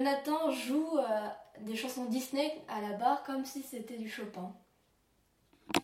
Nathan joue euh, des chansons Disney à la barre comme si c'était du Chopin.